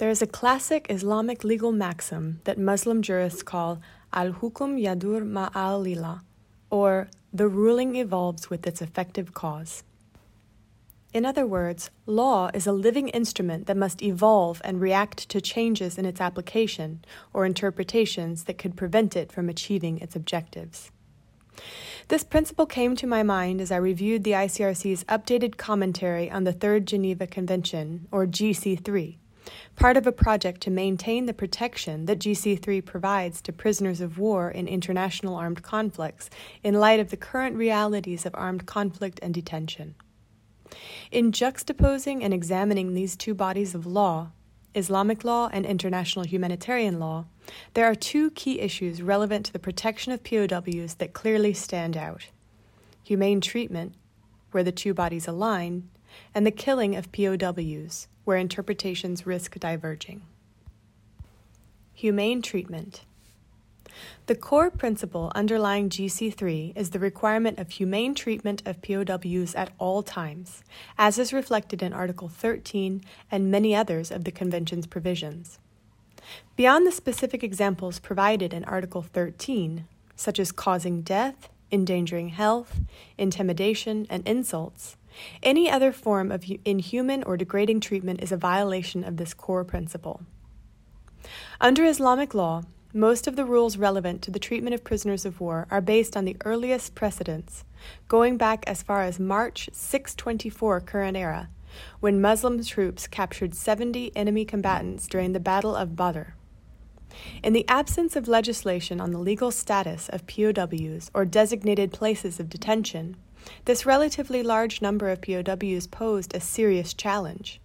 There is a classic Islamic legal maxim that Muslim jurists call al hukum yadur ma'al lila, or the ruling evolves with its effective cause. In other words, law is a living instrument that must evolve and react to changes in its application or interpretations that could prevent it from achieving its objectives. This principle came to my mind as I reviewed the ICRC's updated commentary on the Third Geneva Convention, or GC3, part of a project to maintain the protection that GC3 provides to prisoners of war in international armed conflicts in light of the current realities of armed conflict and detention. In juxtaposing and examining these two bodies of law, Islamic law and international humanitarian law, there are two key issues relevant to the protection of POWs that clearly stand out humane treatment, where the two bodies align, and the killing of POWs, where interpretations risk diverging. Humane treatment. The core principle underlying GC3 is the requirement of humane treatment of POWs at all times, as is reflected in Article 13 and many others of the Convention's provisions. Beyond the specific examples provided in Article 13, such as causing death, endangering health, intimidation, and insults, any other form of inhuman or degrading treatment is a violation of this core principle. Under Islamic law, most of the rules relevant to the treatment of prisoners of war are based on the earliest precedents, going back as far as March 624 current era, when Muslim troops captured 70 enemy combatants during the Battle of Badr. In the absence of legislation on the legal status of POWs or designated places of detention, this relatively large number of POWs posed a serious challenge.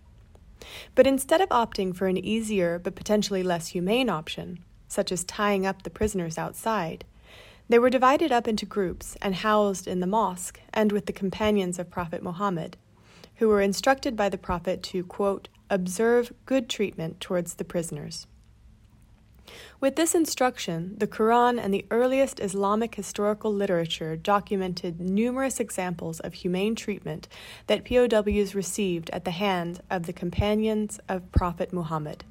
But instead of opting for an easier but potentially less humane option, such as tying up the prisoners outside. They were divided up into groups and housed in the mosque and with the companions of Prophet Muhammad, who were instructed by the Prophet to, quote, observe good treatment towards the prisoners. With this instruction, the Quran and the earliest Islamic historical literature documented numerous examples of humane treatment that POWs received at the hands of the companions of Prophet Muhammad.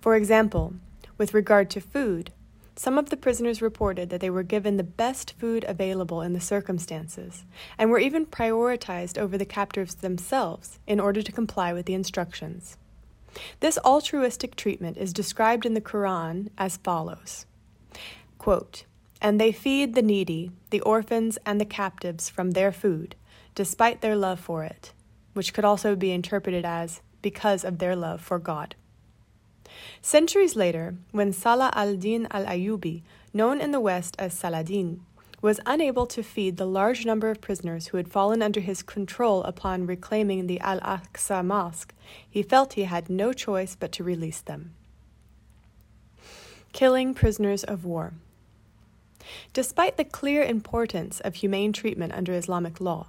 For example, with regard to food, some of the prisoners reported that they were given the best food available in the circumstances, and were even prioritized over the captives themselves in order to comply with the instructions. This altruistic treatment is described in the Quran as follows Quote, And they feed the needy, the orphans, and the captives from their food, despite their love for it, which could also be interpreted as because of their love for God. Centuries later, when Salah al-Din al-Ayyubi, known in the West as Saladin, was unable to feed the large number of prisoners who had fallen under his control upon reclaiming the Al Aqsa Mosque, he felt he had no choice but to release them. Killing prisoners of war. Despite the clear importance of humane treatment under Islamic law,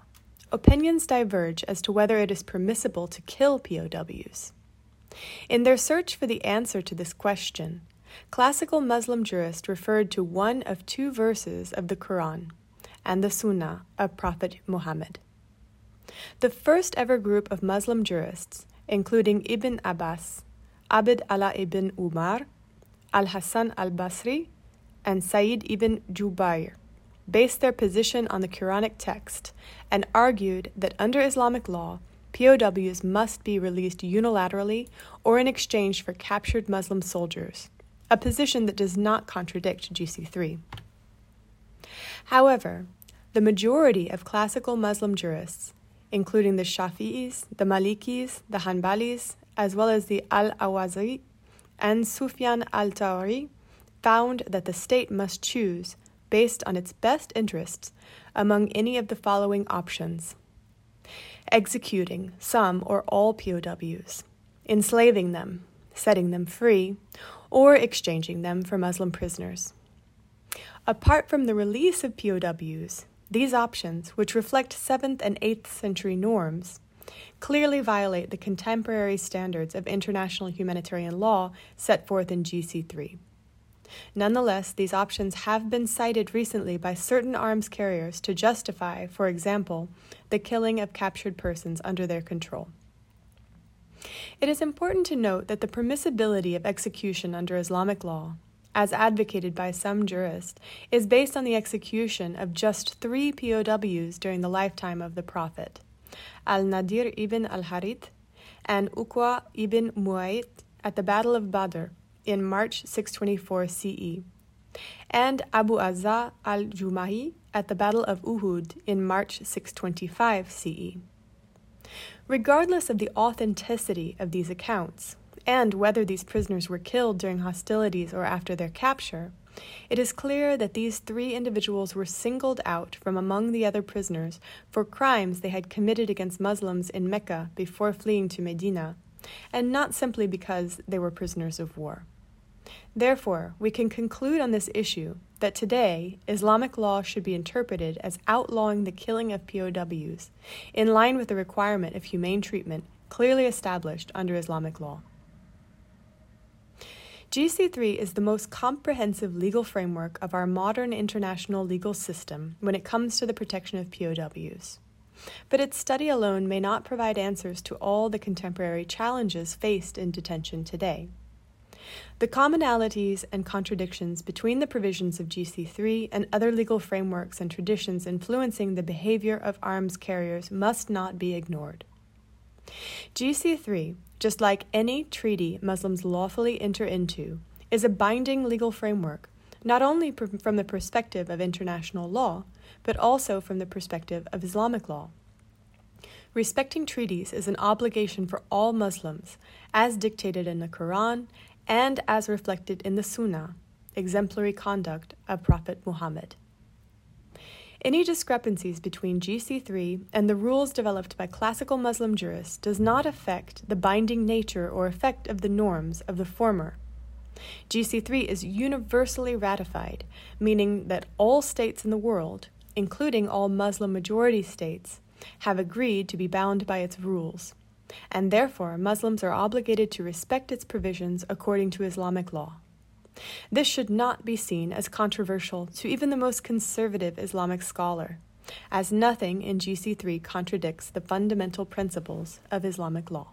opinions diverge as to whether it is permissible to kill POWs. In their search for the answer to this question, classical Muslim jurists referred to one of two verses of the Quran and the Sunnah of Prophet Muhammad. The first ever group of Muslim jurists, including Ibn Abbas, Abd Allah ibn Umar, Al Hassan al Basri, and Sa'id ibn Jubayr, based their position on the Quranic text and argued that under Islamic law, POWs must be released unilaterally or in exchange for captured Muslim soldiers, a position that does not contradict GC3. However, the majority of classical Muslim jurists, including the Shafi'is, the Malikis, the Hanbalis, as well as the Al Awza'i and Sufyan al Thawri, found that the state must choose, based on its best interests, among any of the following options executing some or all POWs, enslaving them, setting them free, or exchanging them for Muslim prisoners. Apart from the release of POWs, these options, which reflect 7th and 8th century norms, clearly violate the contemporary standards of international humanitarian law set forth in GC3. Nonetheless, these options have been cited recently by certain arms carriers to justify, for example, the killing of captured persons under their control. It is important to note that the permissibility of execution under Islamic law, as advocated by some jurists, is based on the execution of just three POWs during the lifetime of the Prophet Al Nadir ibn al Harith and Uqba ibn Muayt at the Battle of Badr in March 624 CE, and Abu Azza al Jumahi at the Battle of Uhud in March 625 CE. Regardless of the authenticity of these accounts, and whether these prisoners were killed during hostilities or after their capture, it is clear that these three individuals were singled out from among the other prisoners for crimes they had committed against Muslims in Mecca before fleeing to Medina, and not simply because they were prisoners of war. Therefore, we can conclude on this issue that today Islamic law should be interpreted as outlawing the killing of POWs, in line with the requirement of humane treatment clearly established under Islamic law. GC3 is the most comprehensive legal framework of our modern international legal system when it comes to the protection of POWs. But its study alone may not provide answers to all the contemporary challenges faced in detention today. The commonalities and contradictions between the provisions of GC3 and other legal frameworks and traditions influencing the behavior of arms carriers must not be ignored. GC3, just like any treaty Muslims lawfully enter into, is a binding legal framework, not only from the perspective of international law, but also from the perspective of Islamic law. Respecting treaties is an obligation for all Muslims, as dictated in the Quran and as reflected in the Sunnah, exemplary conduct of Prophet Muhammad. Any discrepancies between GC3 and the rules developed by classical Muslim jurists does not affect the binding nature or effect of the norms of the former. GC3 is universally ratified, meaning that all states in the world, including all Muslim majority states, have agreed to be bound by its rules and therefore Muslims are obligated to respect its provisions according to Islamic law. This should not be seen as controversial to even the most conservative Islamic scholar, as nothing in GC3 contradicts the fundamental principles of Islamic law.